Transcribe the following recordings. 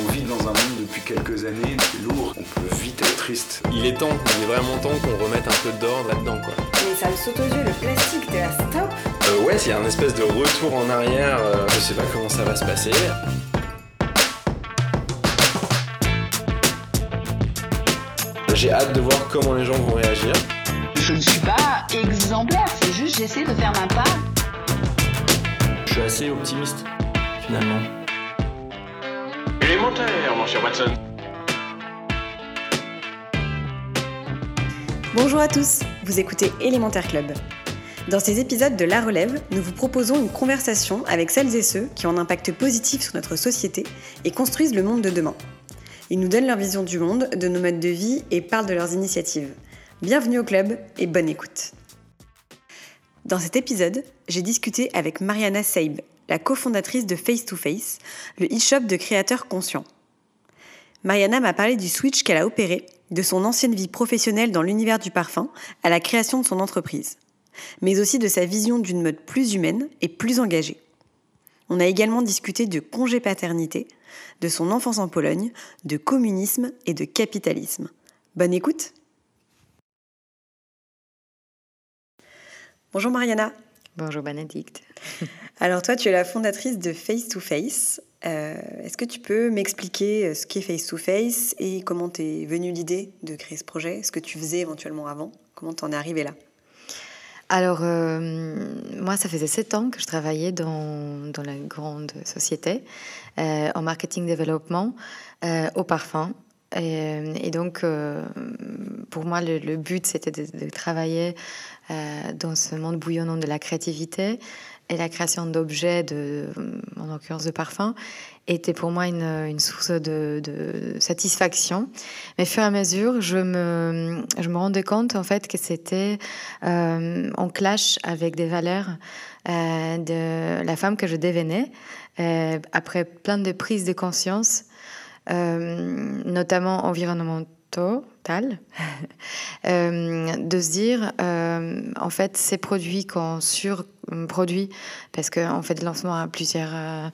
On vit dans un monde depuis quelques années, c'est lourd, on peut vite être triste. Il est temps, il est vraiment temps qu'on remette un peu d'ordre là-dedans, quoi. Mais ça me saute aux yeux, le plastique, t'es là, stop Euh, ouais, il y a un espèce de retour en arrière, euh, je sais pas comment ça va se passer. J'ai hâte de voir comment les gens vont réagir. Je ne suis pas exemplaire, c'est juste j'essaie de faire ma part. Je suis assez optimiste, finalement. Bonjour à tous, vous écoutez Élémentaire Club. Dans ces épisodes de La Relève, nous vous proposons une conversation avec celles et ceux qui ont un impact positif sur notre société et construisent le monde de demain. Ils nous donnent leur vision du monde, de nos modes de vie et parlent de leurs initiatives. Bienvenue au club et bonne écoute. Dans cet épisode, j'ai discuté avec Mariana Seib, la cofondatrice de Face to Face, le e-shop de créateurs conscients. Mariana m'a parlé du switch qu'elle a opéré de son ancienne vie professionnelle dans l'univers du parfum à la création de son entreprise, mais aussi de sa vision d'une mode plus humaine et plus engagée. On a également discuté de congé paternité, de son enfance en Pologne, de communisme et de capitalisme. Bonne écoute Bonjour Mariana. Bonjour Bénédicte. Alors toi, tu es la fondatrice de Face to Face. Euh, Est-ce que tu peux m'expliquer ce qu'est Face to Face et comment t'es venue l'idée de créer ce projet Ce que tu faisais éventuellement avant? Comment t'en es arrivée là? Alors, euh, moi, ça faisait sept ans que je travaillais dans, dans la grande société euh, en marketing développement euh, au parfum. Et, et donc, euh, pour moi, le, but, c'était de, travailler euh, dans ce monde bouillonnant de la créativité et la création d'objets, en l'occurrence de parfums, était pour moi une, source de, satisfaction. Mais fur et à mesure, je me, rendais compte en fait que c'était euh, en clash avec des valeurs euh, de la femme que je devenais, après plein de prises de conscience, notamment environnementaux, euh, de se dire, euh, en fait, ces produits qu'on surproduit, parce qu'on fait de lancement à plusieurs euh,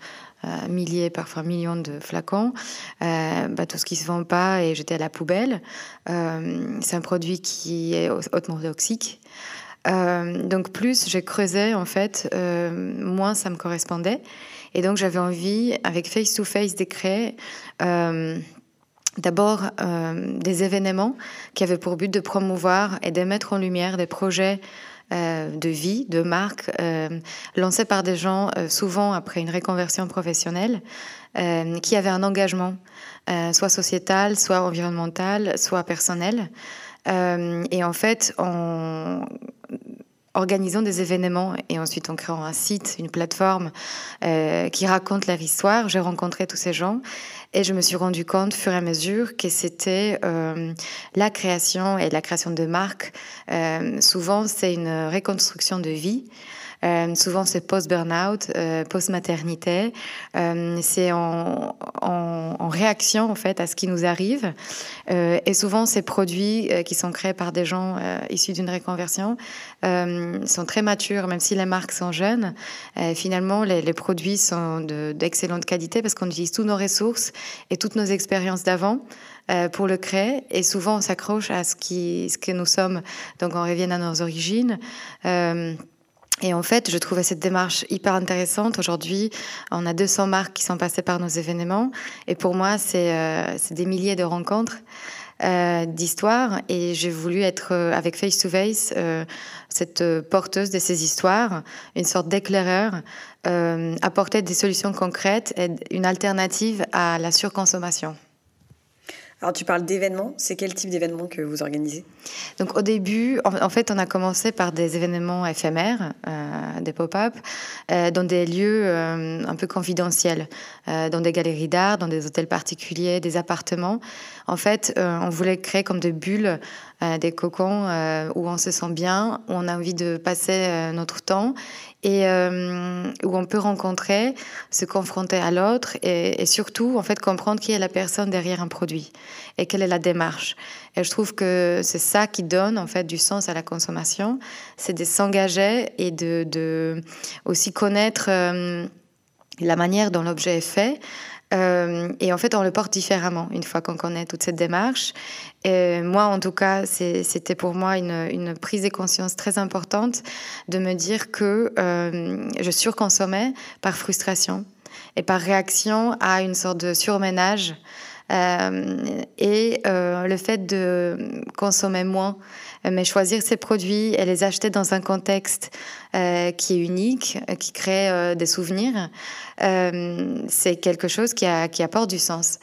milliers, parfois millions de flacons, bah, tout ce qui se vend pas est jeté à la poubelle. C'est un produit qui est hautement toxique. Donc plus je creusais, en fait, moins ça me correspondait. Et donc j'avais envie, avec Face to Face, euh, d'abord euh, des événements qui avaient pour but de promouvoir et de mettre en lumière des projets euh, de vie, de marque, euh, lancés par des gens, souvent après une reconversion professionnelle, qui avaient un engagement, soit sociétal, soit environnemental, soit personnel. Et en fait, en organisant des événements et ensuite en créant un site, une plateforme qui raconte leur histoire, j'ai rencontré tous ces gens et je me suis rendu compte, fur et à mesure, que c'était euh, la création et la création de marques. Euh, souvent, c'est une reconstruction de vie. Euh, souvent, c'est post-burnout, post-maternité. C'est en, réaction, en fait, à ce qui nous arrive. Euh, et souvent, ces produits euh, qui sont créés par des gens euh, issus d'une reconversion sont très matures, même si les marques sont jeunes. finalement, les, produits sont d'excellente de, qualité parce qu'on utilise toutes nos ressources et toutes nos expériences d'avant pour le créer. Et souvent, on s'accroche à ce, qui, ce que nous sommes. Donc, on revient à nos origines. Euh, et en fait, je trouvais cette démarche hyper intéressante. Aujourd'hui, on a 200 marques qui sont passées par nos événements. Et pour moi, c'est euh, des milliers de rencontres. Euh, d'histoires et j'ai voulu être euh, avec Face to Face euh, cette porteuse de ces histoires, une sorte d'éclaireur, euh, apporter des solutions concrètes et une alternative à la surconsommation. Alors tu parles d'événements, c'est quel type d'événements que vous organisez? Donc au début, en, fait, on a commencé par des événements éphémères, euh, des pop-up, euh, dans des lieux euh, un peu confidentiels, euh, dans des galeries d'art, dans des hôtels particuliers, des appartements. En fait, on voulait créer comme des bulles, des cocons où on se sent bien, où on a envie de passer notre temps et euh, où on peut rencontrer, se confronter à l'autre et, surtout en fait comprendre qui est la personne derrière un produit et quelle est la démarche. Et je trouve que c'est ça qui donne en fait du sens à la consommation, c'est de s'engager et de, aussi connaître euh, la manière dont l'objet est fait. Et en fait, on le porte différemment une fois qu'on connaît toute cette démarche. Et moi, en tout cas, c'était pour moi une, prise de conscience très importante de me dire que je surconsommais par frustration et par réaction à une sorte de surménage euh, et euh, le fait de consommer moins, euh, mais choisir ces produits et les acheter dans un contexte qui est unique, qui crée des souvenirs, c'est quelque chose qui apporte du sens.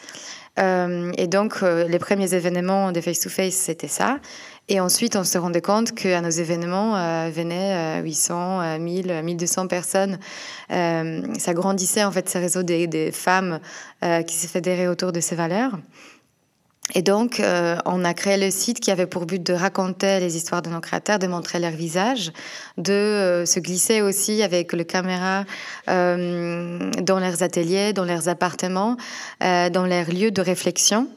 et donc, les premiers événements de face-to-face, c'était ça. Et ensuite, on se rendait compte qu'à nos événements euh, venaient 800, 1000, 1200 personnes. Euh, ça grandissait en fait ce réseau des, femmes euh, qui se fédéraient autour de ces valeurs. Et donc, on a créé le site qui avait pour but de raconter les histoires de nos créateurs, de montrer leur visage, de se glisser aussi avec le caméra dans leurs ateliers, dans leurs appartements, dans leurs lieux de réflexion.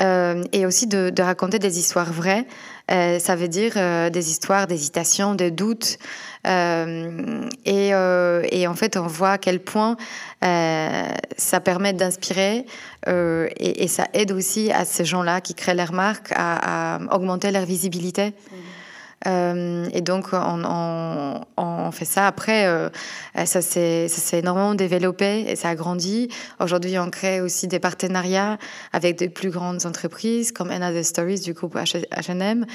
et aussi de, raconter des histoires vraies euh, ça veut dire euh, des histoires d'hésitation, de doutes. Euh, et, en fait, on voit à quel point ça permet d'inspirer et, ça aide aussi à ces gens-là qui créent leur marque à, à augmenter leur visibilité. Mmh. Euh, et donc, on, fait ça. Après, euh, ça s'est énormément développé et ça a grandi. Aujourd'hui, on crée aussi des partenariats avec des plus grandes entreprises comme Another Stories du groupe H&M,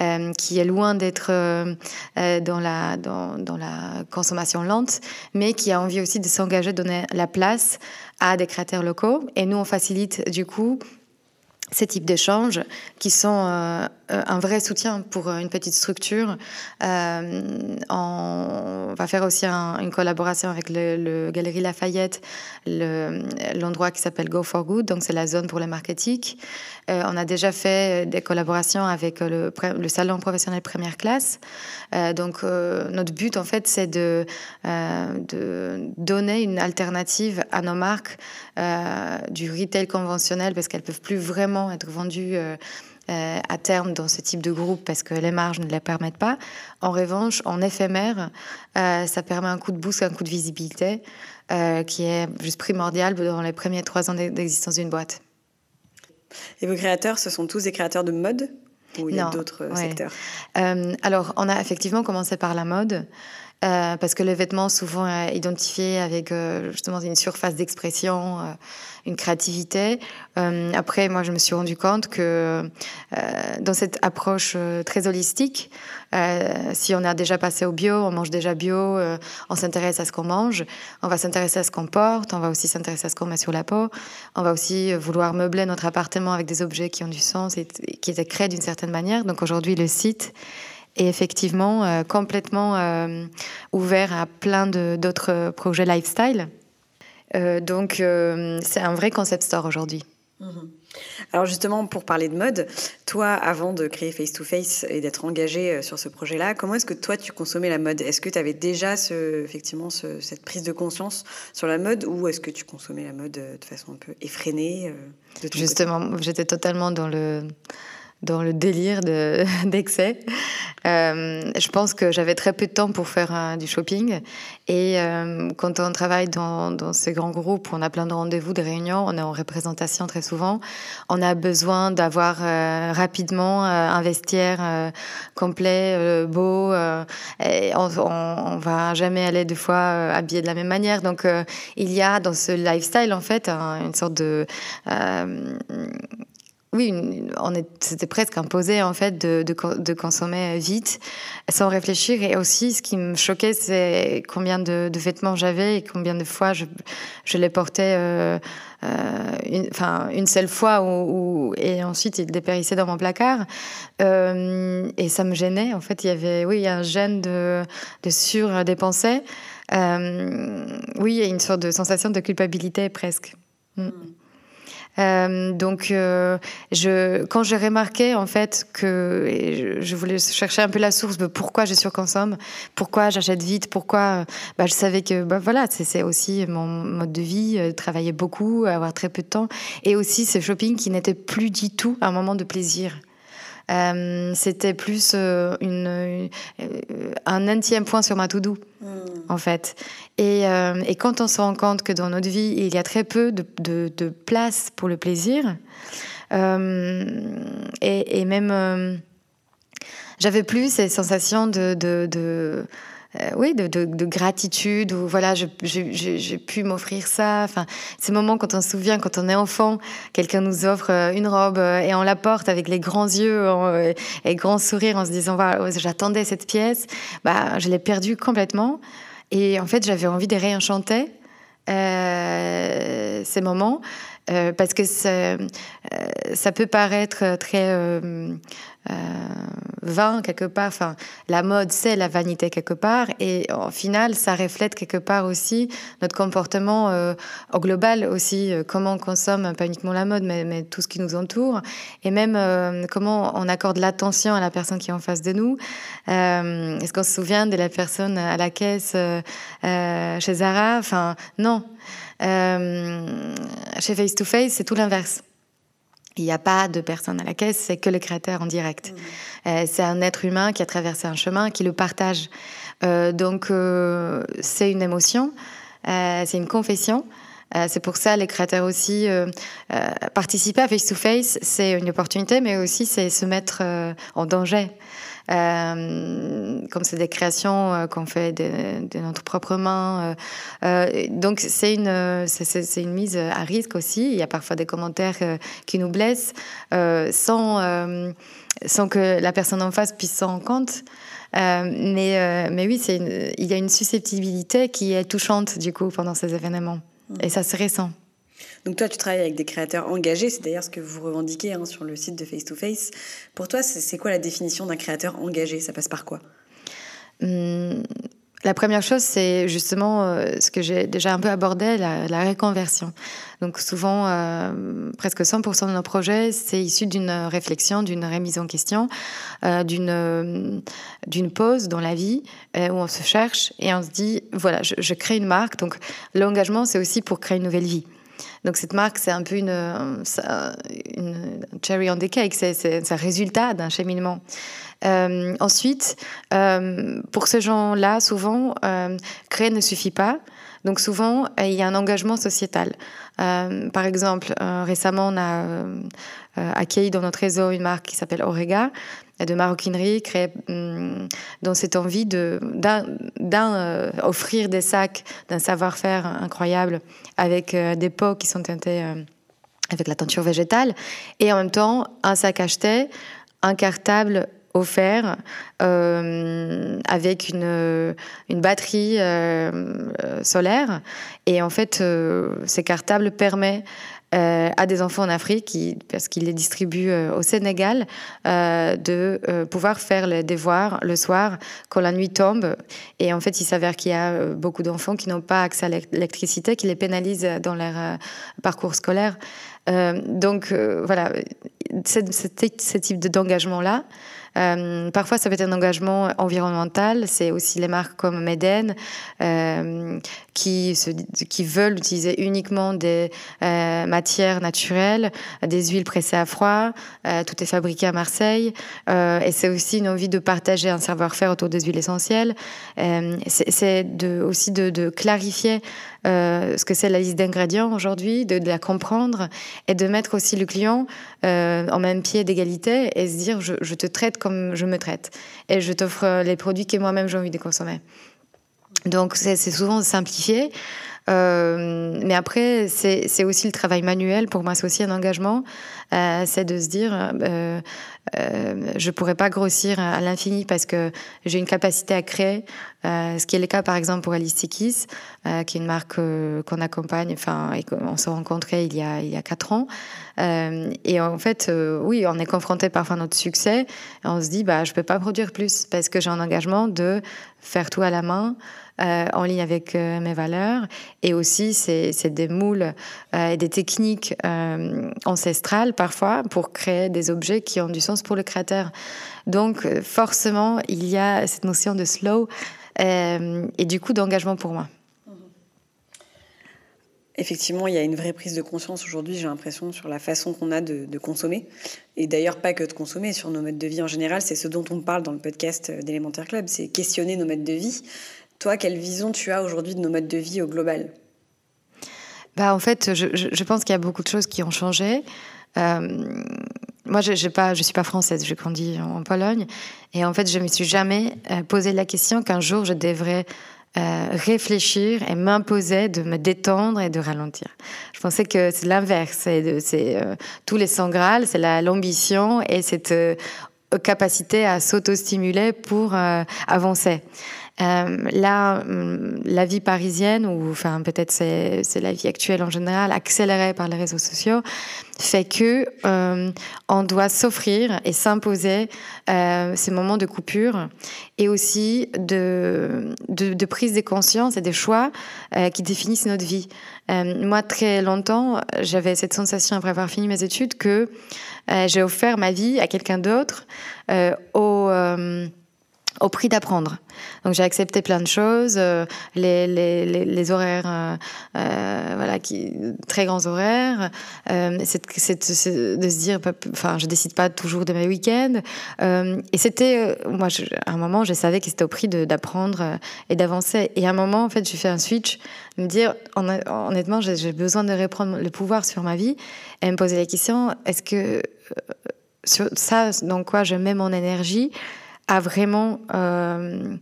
euh, qui est loin d'être euh, dans, la, consommation lente, mais qui a envie aussi de s'engager, donner la place à des créateurs locaux. Et nous, on facilite du coup ces types d'échanges qui sont euh, un vrai soutien pour une petite structure. Euh, on va faire aussi une collaboration avec le, Galerie Lafayette, l'endroit qui s'appelle Go for Good, donc c'est la zone pour les marketing. Euh, on a déjà fait des collaborations avec le, le salon professionnel première classe. Euh, donc notre but en fait c'est de, de donner une alternative à nos marques du retail conventionnel parce qu'elles peuvent plus vraiment être vendues euh, euh, à terme dans ce type de groupe parce que les marges ne les permettent pas. En revanche, en éphémère, euh, ça permet un coup de boost, un coup de visibilité qui est juste primordial dans les premiers trois ans d'existence d'une boîte. Et vos créateurs, ce sont tous des créateurs de mode ou il y a d'autres secteurs? Alors, on a effectivement commencé par la mode. Euh, parce que le vêtement souvent est identifié avec euh, justement une surface d'expression, euh, une créativité. après, moi, je me suis rendu compte que dans cette approche très holistique, si on a déjà passé au bio, on mange déjà bio, on s'intéresse à ce qu'on mange, on va s'intéresser à ce qu'on porte, on va aussi s'intéresser à ce qu'on met sur la peau, on va aussi vouloir meubler notre appartement avec des objets qui ont du sens et qui étaient créés d'une certaine manière. Donc aujourd'hui, le site et effectivement euh, complètement euh, ouvert à plein d'autres projets lifestyle. Euh, donc c'est un vrai concept store aujourd'hui. Mhm. Alors justement, pour parler de mode, toi, avant de créer Face to Face et d'être engagé sur ce projet-là, comment est-ce que toi, tu consommais la mode? Est-ce que tu avais déjà ce, effectivement cette prise de conscience sur la mode ou est-ce que tu consommais la mode de façon un peu effrénée Justement, j'étais totalement dans le dans le délire d'excès. euh, je pense que j'avais très peu de temps pour faire euh, du shopping. Et euh, quand on travaille dans, dans, ces grands groupes, on a plein de rendez-vous, de réunions, on est en représentation très souvent, on a besoin d'avoir euh, rapidement un vestiaire complet, beau. et on, on, va jamais aller deux fois habillé de la même manière. Donc il y a dans ce lifestyle en fait une sorte de oui, c'était presque imposé en fait de, consommer vite, sans réfléchir. Et aussi, ce qui me choquait, c'est combien de, vêtements j'avais et combien de fois je, les portais, euh, euh, une, enfin une seule fois, et ensuite ils dépérissaient dans mon placard. Euh, et ça me gênait. En fait, il y avait, oui, un gêne de, de surdépenser. Oui, il y a une sorte de sensation de culpabilité presque. Mm. Euh, donc, euh, je, quand j'ai remarqué en fait que je, voulais chercher un peu la source de pourquoi je surconsomme, pourquoi j'achète vite, pourquoi, bah, je savais que bah, voilà, c'est aussi mon mode de vie, euh, travailler beaucoup, avoir très peu de temps, et aussi ce shopping qui n'était plus du tout un moment de plaisir. C'était plus une, un intime point sur ma to-do, hmm. en fait. Et, et, quand on se rend compte que dans notre vie, il y a très peu de, de, place pour le plaisir, et, et, même j'avais plus ces sensations de, de, de euh, oui, de, de, de, gratitude, où voilà, j'ai pu m'offrir ça. Enfin, ces moments quand on se souvient, quand on est enfant, quelqu'un nous offre euh, une robe euh, et on la porte avec les grands yeux et grands sourires en se disant, voilà, j'attendais cette pièce, bah, je l'ai perdue complètement. Et en fait, j'avais envie de réenchanter ces moments euh, parce que ça, ça, peut paraître très euh, vain quelque part. Enfin, la mode, c'est la vanité quelque part. Et au final, ça reflète quelque part aussi notre comportement euh, au global aussi, euh, comment on consomme, pas uniquement la mode, mais, mais, tout ce qui nous entoure. Et même comment on accorde l'attention à la personne qui est en face de nous. Est-ce qu'on se souvient de la personne à la caisse chez Zara? Enfin, non. Chez Face to Face, c'est tout l'inverse. Il n'y a pas de personne à la caisse, c'est que le créateur en direct. Mmh. Euh, c'est un être humain qui a traversé un chemin, qui le partage. Euh, donc, euh, c'est une émotion, c'est une confession. c'est pour ça les créateurs aussi participer à Face to Face, c'est une opportunité, mais aussi c'est se mettre en danger. Euh, comme c'est des créations euh, qu'on fait de, notre propre main. Euh, donc c'est une, c'est, une mise à risque aussi. Il y a parfois des commentaires qui nous blessent sans, sans que la personne en face puisse s'en rendre compte. mais, mais oui, c'est il y a une susceptibilité qui est touchante du coup pendant ces événements. Et ça, c'est récent. Donc toi, tu travailles avec des créateurs engagés, c'est d'ailleurs ce que vous revendiquez hein, sur le site de Face to Face. Pour toi, c'est quoi la définition d'un créateur engagé? Ça passe par quoi? Hum, La première chose, c'est justement euh, ce que j'ai déjà un peu abordé, la, réconversion. Donc souvent, euh, presque 100% de nos projets, c'est issu d'une réflexion, d'une remise en question, euh, d'une d'une pause dans la vie où on se cherche et on se dit, voilà, je crée une marque. Donc l'engagement, c'est aussi pour créer une nouvelle vie. Donc cette marque, c'est un peu une, cherry on the cake, c'est un résultat d'un cheminement. Euh, ensuite, euh, pour ces gens-là, souvent, euh, créer ne suffit pas. Donc souvent, il y a un engagement sociétal. par exemple, récemment, on a accueilli dans notre réseau une marque qui s'appelle Orega, de maroquinerie, créée hum, dans cette envie de euh, des sacs d'un savoir-faire incroyable avec euh, des pots qui sont teintés euh, avec la teinture végétale et en même temps un sac acheté, un cartable offert avec une, une batterie solaire. Et en fait, ces cartables permettent euh, à des enfants en Afrique, parce qu'ils les distribuent euh, au Sénégal, euh, de pouvoir faire les devoirs le soir quand la nuit tombe. Et en fait, il s'avère qu'il y a beaucoup d'enfants qui n'ont pas accès à l'électricité, qui les pénalisent dans leur parcours scolaire. donc voilà, ce type d'engagement-là, euh, parfois, ça peut être un engagement environnemental. C'est aussi les marques comme Meden euh, qui, se, qui veulent utiliser uniquement des euh, matières naturelles, des huiles pressées à froid. Euh, tout est fabriqué à Marseille. Euh, et c'est aussi une envie de partager un savoir-faire autour des huiles essentielles. c'est de, aussi de, de clarifier euh, ce que c'est la liste d'ingrédients aujourd'hui, de, la comprendre et de mettre aussi le client euh, en même pied d'égalité et se dire je, je, te traite comme je me traite et je t'offre les produits que moi-même j'ai envie de consommer. Donc c'est souvent simplifié. Euh, mais après, c'est aussi le travail manuel. Pour aussi un engagement. Euh, c'est de se dire, euh, euh, je pourrais pas grossir à l'infini parce que j'ai une capacité à créer. Ce qui est le cas, par exemple, pour Alice Tikis, qui est une marque qu'on accompagne. Enfin, et on s'est rencontrés il y a il ans. et en fait, oui, on est confronté parfois à notre succès. On se dit, bah, je peux pas produire plus parce que j'ai un engagement de faire tout à la main. Euh, en ligne avec euh, mes valeurs. Et aussi, c'est des moules euh, et des techniques ancestrales parfois pour créer des objets qui ont du sens pour le créateur. Donc, forcément, il y a cette notion de slow et du coup d'engagement pour moi. effectivement, il y a une vraie prise de conscience aujourd'hui, j'ai l'impression, sur la façon qu'on a de, consommer. Et d'ailleurs, pas que de consommer, sur nos modes de vie en général. C'est ce dont on parle dans le podcast d'Élémentaire Club, c'est questionner nos modes de vie. Toi, quelle vision tu as aujourd'hui de nos modes de vie au global? Bah, En fait, je, pense qu'il y a beaucoup de choses qui ont changé. Euh, moi, je ne suis pas française, je grandis en Pologne. Et en fait, je me suis jamais euh, posé la question qu'un jour, je devrais euh, réfléchir et m'imposer de me détendre et de ralentir. Je pensais que c'est l'inverse, c'est euh, tous les sangs Graal, c'est l'ambition et cette capacité à s'auto-stimuler pour avancer. Euh, là, hum, la vie parisienne, ou enfin peut-être c'est, la vie actuelle en général, accélérée par les réseaux sociaux, fait que euh, on doit s'offrir et s'imposer euh, ces moments de coupure et aussi de, prise de conscience et des choix qui définissent notre vie. moi, très longtemps, j'avais cette sensation après avoir fini mes études que j'ai offert ma vie à quelqu'un d'autre au au prix d'apprendre. Donc j'ai accepté plein de choses, euh, les, les, les, horaires, euh, euh, voilà, qui, très grands horaires, c'est, de se dire, enfin, je décide pas toujours de mes week-ends. et c'était, moi, à un moment, je savais que c'était au prix d'apprendre et d'avancer. Et à un moment, en fait, j'ai fait un switch, me dire, honnêtement, j'ai besoin de reprendre le pouvoir sur ma vie et me poser la question, est-ce que sur ça, dans quoi je mets mon énergie, a vraiment euh,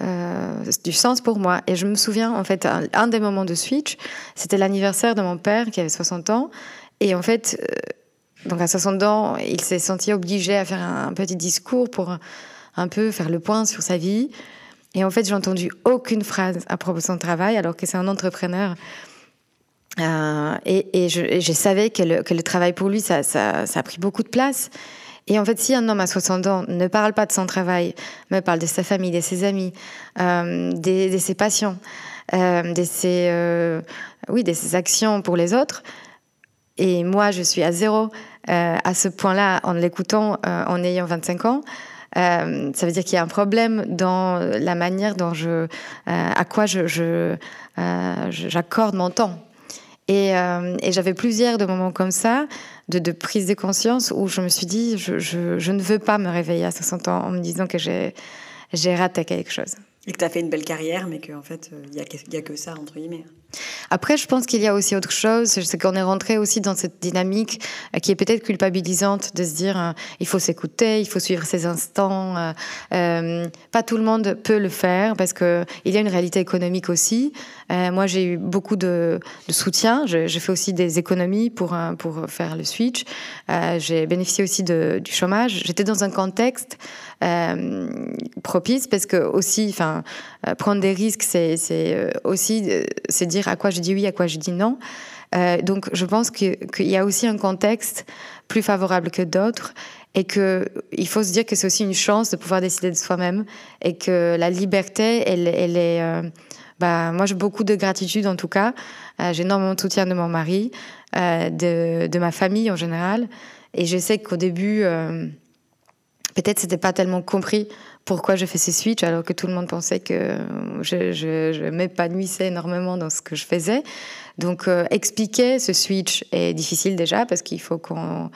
euh, du sens pour moi. Et je me souviens, en fait, un, des moments de switch, c'était l'anniversaire de mon père qui avait 60 ans. Et en fait, euh, donc à 60 ans, il s'est senti obligé à faire un, petit discours pour un peu faire le point sur sa vie. Et en fait, j'ai entendu aucune phrase à propos de son travail, alors que c'est un entrepreneur. et, je, savais que le, travail pour lui, ça, ça, a pris beaucoup de place. Et en fait, si un homme à 60 ans ne parle pas de son travail, mais parle de sa famille, de ses amis, euh, de, ses passions, euh, de, ses, euh, oui, de ses actions pour les autres, et moi, je suis à zéro à ce point-là en l'écoutant en ayant 25 ans, ça veut dire qu'il y a un problème dans la manière dont je, à quoi je, j'accorde mon temps. Et j'avais plusieurs de moments comme ça de, prise de conscience où je me suis dit, je, je, ne veux pas me réveiller à 60 ans en me disant que j'ai raté quelque chose. Et que tu as fait une belle carrière, mais qu'en fait, il n'y a, a que ça, entre guillemets. Après, je pense qu'il y a aussi autre chose, c'est qu'on est rentré aussi dans cette dynamique euh, qui est peut-être culpabilisante de se dire euh, il faut s'écouter, il faut suivre ses instants. Euh, pas tout le monde peut le faire parce qu'il y a une réalité économique aussi. moi, j'ai eu beaucoup de, soutien. J'ai fait aussi des économies pour, pour faire le switch. j'ai bénéficié aussi du chômage. J'étais dans un contexte propice parce que aussi, enfin, prendre des risques, c'est aussi c'est dire à quoi je dis oui, à quoi je dis non. Euh, donc je pense qu'il y a aussi un contexte plus favorable que d'autres et qu'il faut se dire que c'est aussi une chance de pouvoir décider de soi-même et que la liberté, elle, elle est... Euh, bah, moi, j'ai beaucoup de gratitude en tout cas. Euh, j'ai énormément de soutien de mon mari, de, de, ma famille en général. Et je sais qu'au début, peut-être c'était pas tellement compris pourquoi je fais ces switches alors que tout le monde pensait que je, je, m'épanouissais énormément dans ce que je faisais. Donc euh, expliquer ce switch est difficile déjà parce qu'il faut qu'on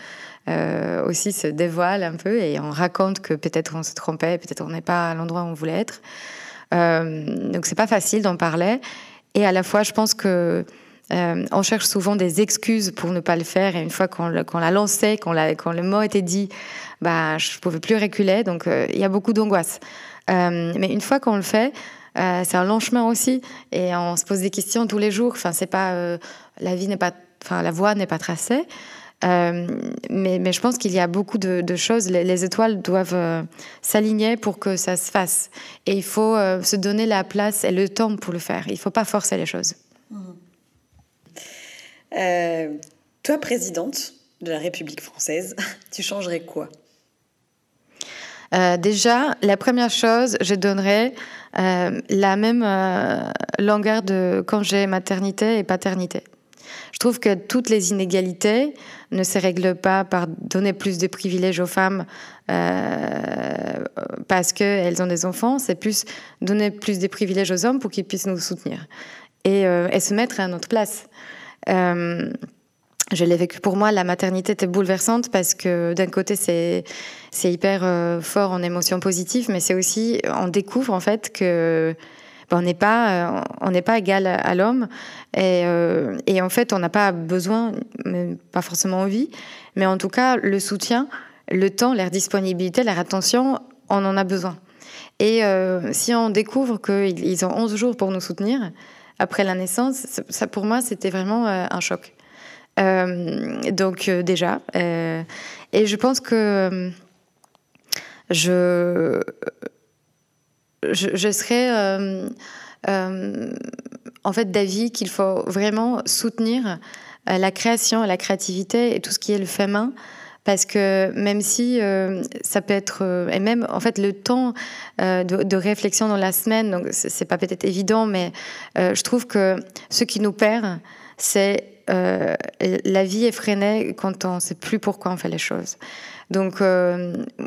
euh, aussi se dévoile un peu et on raconte que peut-être on se trompait, peut-être on n'est pas à l'endroit où on voulait être. Euh, donc c'est pas facile d'en parler. Et à la fois, je pense que euh, on cherche souvent des excuses pour ne pas le faire. Et une fois qu'on l'a lancé, quand, le mot était dit, bah, je ne pouvais plus reculer. Donc, euh, il y a beaucoup d'angoisse. Euh, mais une fois qu'on le fait, c'est un long chemin aussi. Et on se pose des questions tous les jours. Enfin, pas, la vie n'est pas, la voie n'est pas tracée. mais, je pense qu'il y a beaucoup de, choses. Les, étoiles doivent s'aligner pour que ça se fasse. Et il faut se donner la place et le temps pour le faire. Il ne faut pas forcer les choses. Mmh. Euh, toi, présidente de la République française, tu changerais quoi? Euh, déjà, la première chose, je donnerais euh, la même longueur de congé maternité et paternité. Je trouve que toutes les inégalités ne se règlent pas par donner plus de privilèges aux femmes parce qu'elles ont des enfants, c'est plus donner plus de privilèges aux hommes pour qu'ils puissent nous soutenir. et, et, se mettre à notre place. Je l'ai vécu pour moi, la maternité était bouleversante parce que d'un côté c'est c'est hyper fort en émotions positives, mais c'est aussi on découvre en fait que ben, on n'est pas, on n'est pas égal à, l'homme. Et, et, en fait, on n'a pas besoin, pas forcément envie, mais en tout cas, le soutien, le temps, leur disponibilité, leur attention, on en a besoin. Et euh, si on découvre qu'ils ont 11 jours pour nous soutenir après la naissance, ça pour moi c'était vraiment euh, un choc. Euh, donc déjà, et je pense que je, je, je serais en fait d'avis qu'il faut vraiment soutenir la création, la créativité et tout ce qui est le fait main parce que même si euh, ça peut être euh, et même en fait le temps euh, de, réflexion dans la semaine donc c'est pas peut-être évident mais je trouve que ce qui nous perd c'est la vie effrénée quand on sait plus pourquoi on fait les choses donc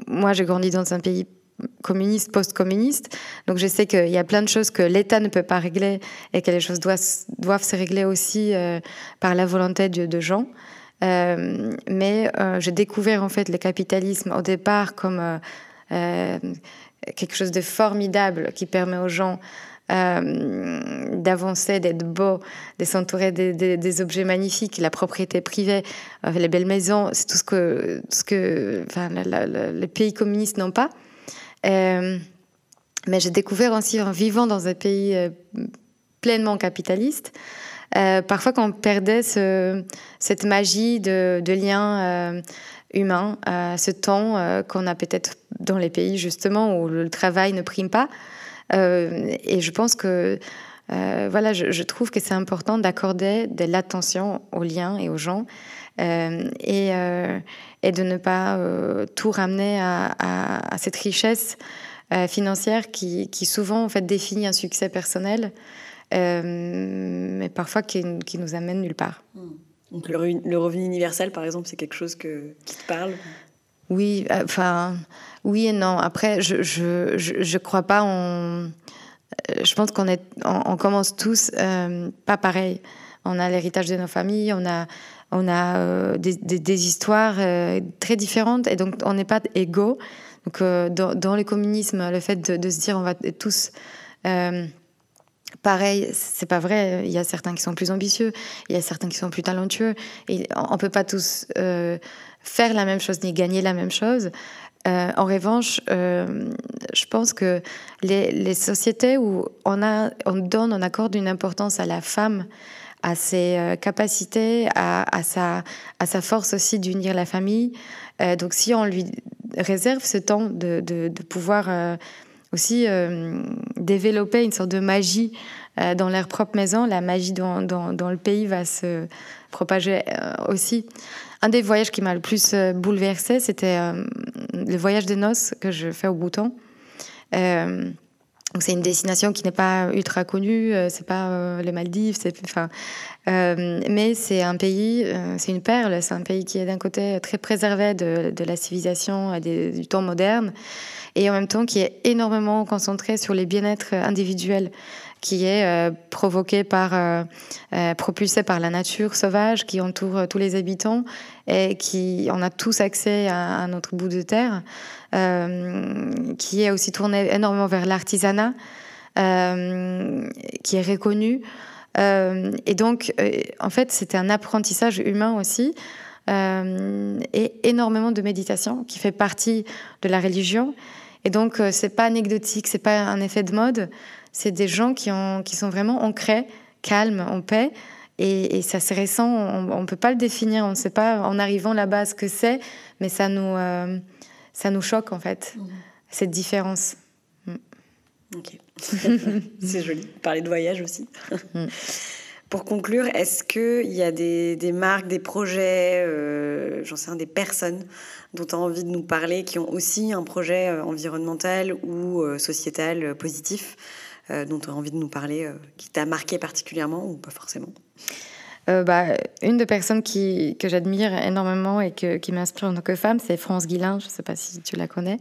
moi j'ai grandi dans un pays communiste, post-communiste. Donc je sais qu'il y a plein de choses que l'État ne peut pas régler et que les choses doivent, doivent se régler aussi par la volonté de, de gens. Euh, mais euh, j'ai découvert en fait le capitalisme au départ comme euh, quelque chose de formidable qui permet aux gens d'avancer, d'être beau, de s'entourer des, objets magnifiques, la propriété privée, les belles maisons, c'est tout ce que, les pays communistes n'ont pas. mais j'ai découvert aussi en vivant dans un pays pleinement capitaliste, euh, parfois, quand on perdait ce, cette magie de, de lien euh, humain, euh, ce temps qu'on a peut-être dans les pays justement où le travail ne prime pas. et je pense que voilà, je, trouve que c'est important d'accorder de l'attention aux liens et aux gens et, de ne pas tout ramener à, cette richesse financière qui, souvent en fait définit un succès personnel. Mais parfois qui, qui, nous amène nulle part. Hmm. Donc le, revenu universel, par exemple, c'est quelque chose que, qui te parle? Oui, euh, enfin, oui et non. Après, je je, je, crois pas en... Euh, je pense qu'on est, on, commence tous pas pareil. On a l'héritage de nos familles, on a, on a des, des, histoires très différentes et donc on n'est pas égaux. Donc dans, dans, le communisme, le fait de, de, se dire on va tous Pareil, c'est pas vrai. Il y a certains qui sont plus ambitieux, il y a certains qui sont plus talentueux. Et on peut pas tous euh, faire la même chose ni gagner la même chose. Euh, en revanche, euh, je pense que les, sociétés où on, a, on donne, on accorde une importance à la femme, à ses capacités, à, sa, force aussi d'unir la famille. donc si on lui réserve ce temps de, pouvoir aussi développer une sorte de magie euh, dans leur propre maison. La magie dans, le pays va se propager euh, aussi. Un des voyages qui m'a le plus bouleversé, c'était le voyage de noces que je fais au Bhoutan. C'est une destination qui n'est pas ultra connue, c'est pas les Maldives, c'est enfin, mais c'est un pays, c'est une perle, c'est un pays qui est d'un côté très préservé de, de la civilisation et du temps moderne, et en même temps qui est énormément concentré sur les bien-être individuels qui est euh, par, euh, euh, propulsé par la nature sauvage qui entoure tous les habitants et qui, on a tous accès à, notre bout de terre, qui est aussi tourné énormément vers l'artisanat, qui est reconnu. et donc, en fait, c'était un apprentissage humain aussi. et énormément de méditation qui fait partie de la religion et donc, euh, c'est pas anecdotique, c'est pas un effet de mode. C'est des gens qui, ont, qui sont vraiment ancrés, calmes, en paix. Et, ça, c'est récent, on ne peut pas le définir, on ne sait pas en arrivant là-bas ce que c'est, mais ça nous, euh, ça nous choque en fait, mmh. cette différence. Mmh. Ok, c'est joli. Parler de voyage aussi. Mmh. Pour conclure, est-ce qu'il y a des, des, marques, des projets, euh, j'en sais rien, des personnes dont tu as envie de nous parler, qui ont aussi un projet euh, environnemental ou euh, sociétal euh, positif, dont tu as envie de nous parler, qui t'a marqué particulièrement ou pas forcément euh, bah, une des personnes qui, que j'admire énormément et que, qui m'inspire en tant que femme, c'est France Guilin. Je ne sais pas si tu la connais.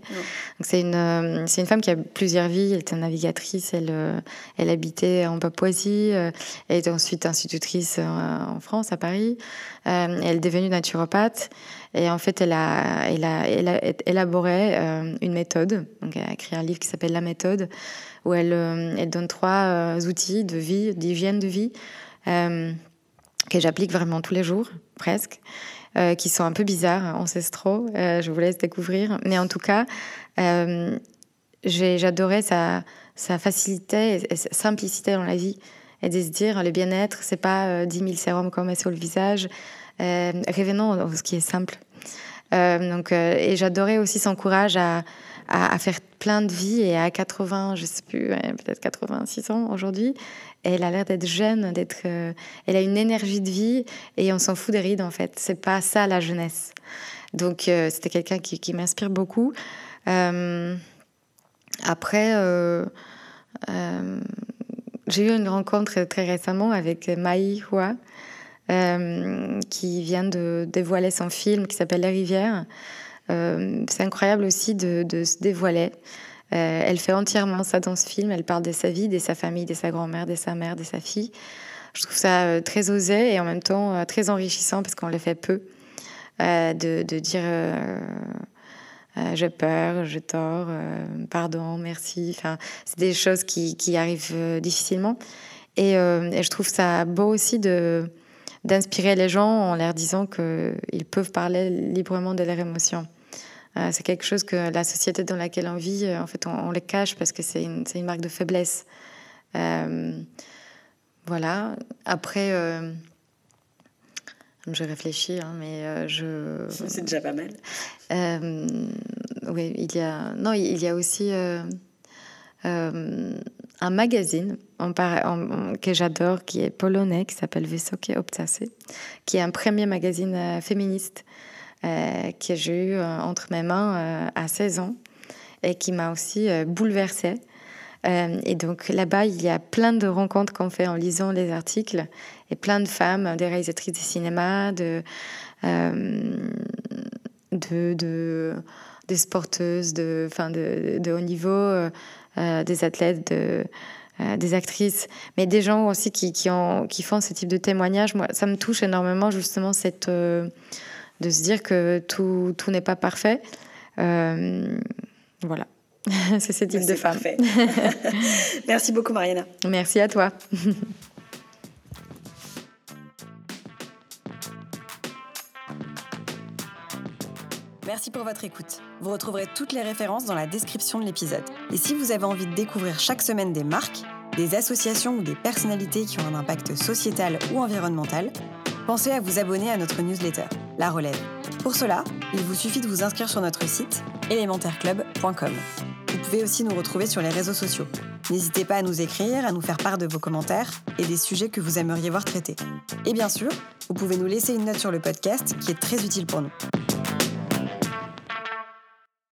C'est une, euh, une femme qui a plusieurs vies. Elle était navigatrice. Elle, euh, elle habitait en Papouasie. elle était ensuite institutrice en France, à Paris. elle est devenue naturopathe. Et en fait, elle a, elle a, elle a élaboré une méthode. Donc, elle a écrit un livre qui s'appelle La méthode, où elle, elle donne trois outils de vie, d'hygiène de vie que j'applique vraiment tous les jours, presque, euh, qui sont un peu bizarres, ancestraux. Euh, je vous laisse découvrir. Mais en tout cas, euh, j'adorais sa, sa facilité et sa simplicité dans la vie. Et de se dire, le bien-être, c'est pas 10 000 sérums met sur le visage. revenons dans ce qui est simple. donc, et j'adorais aussi son courage à, à, à, faire plein de vies et à 80, je sais plus, peut-être 86 ans aujourd'hui, elle a l'air d'être jeune, d'être, euh, elle a une énergie de vie et on s'en fout des rides en fait. C'est pas ça la jeunesse. Donc euh, c'était quelqu'un qui, m'inspire beaucoup. Euh, après, j'ai eu une rencontre très récemment avec Mai Hua, qui vient de dévoiler son film qui s'appelle La Rivière. c'est incroyable aussi de se dévoiler. Euh, elle fait entièrement ça dans ce film. Elle parle de sa vie, de sa famille, de sa grand-mère, de sa mère, de sa fille. Je trouve ça euh, très osé et en même temps euh, très enrichissant parce qu'on le fait peu. De, dire j'ai peur, j'ai tort, pardon, merci. Enfin, c'est des choses qui, arrivent difficilement. Et, je trouve ça beau aussi d'inspirer les gens en leur disant qu'ils peuvent parler librement de leurs émotions. Euh, c'est quelque chose que la société dans laquelle on vit, euh, en fait, on, les cache parce que c'est une, une, marque de faiblesse. Euh, voilà. Après, je réfléchis, hein, mais je. C'est déjà pas mal. oui, il y a. Non, il y a aussi. un magazine que j'adore, qui est polonais, qui s'appelle Wysokie Obcasy, qui est un premier magazine féministe que j'ai eu euh, entre mes mains euh, à 16 ans et qui m'a aussi bouleversée. et donc là-bas, il y a plein de rencontres qu'on fait en lisant les articles et plein de femmes, des réalisatrices de cinéma, de, de, de, des sporteuses de, fin de, de haut niveau, des athlètes, de, des actrices, mais des gens aussi qui, qui, qui font ce type de témoignages. Moi, ça me touche énormément justement cette de se dire que tout, tout n'est pas parfait. Euh, voilà, c'est ce type de femme. Merci beaucoup, Mariana. Merci à toi. Merci pour votre écoute. Vous retrouverez toutes les références dans la description de l'épisode. Et si vous avez envie de découvrir chaque semaine des marques, des associations ou des personnalités qui ont un impact sociétal ou environnemental, pensez à vous abonner à notre newsletter, La Relève. Pour cela, il vous suffit de vous inscrire sur notre site élémentaireclub.com. Vous pouvez aussi nous retrouver sur les réseaux sociaux. N'hésitez pas à nous écrire, à nous faire part de vos commentaires et des sujets que vous aimeriez voir traités. Et bien sûr, vous pouvez nous laisser une note sur le podcast qui est très utile pour nous.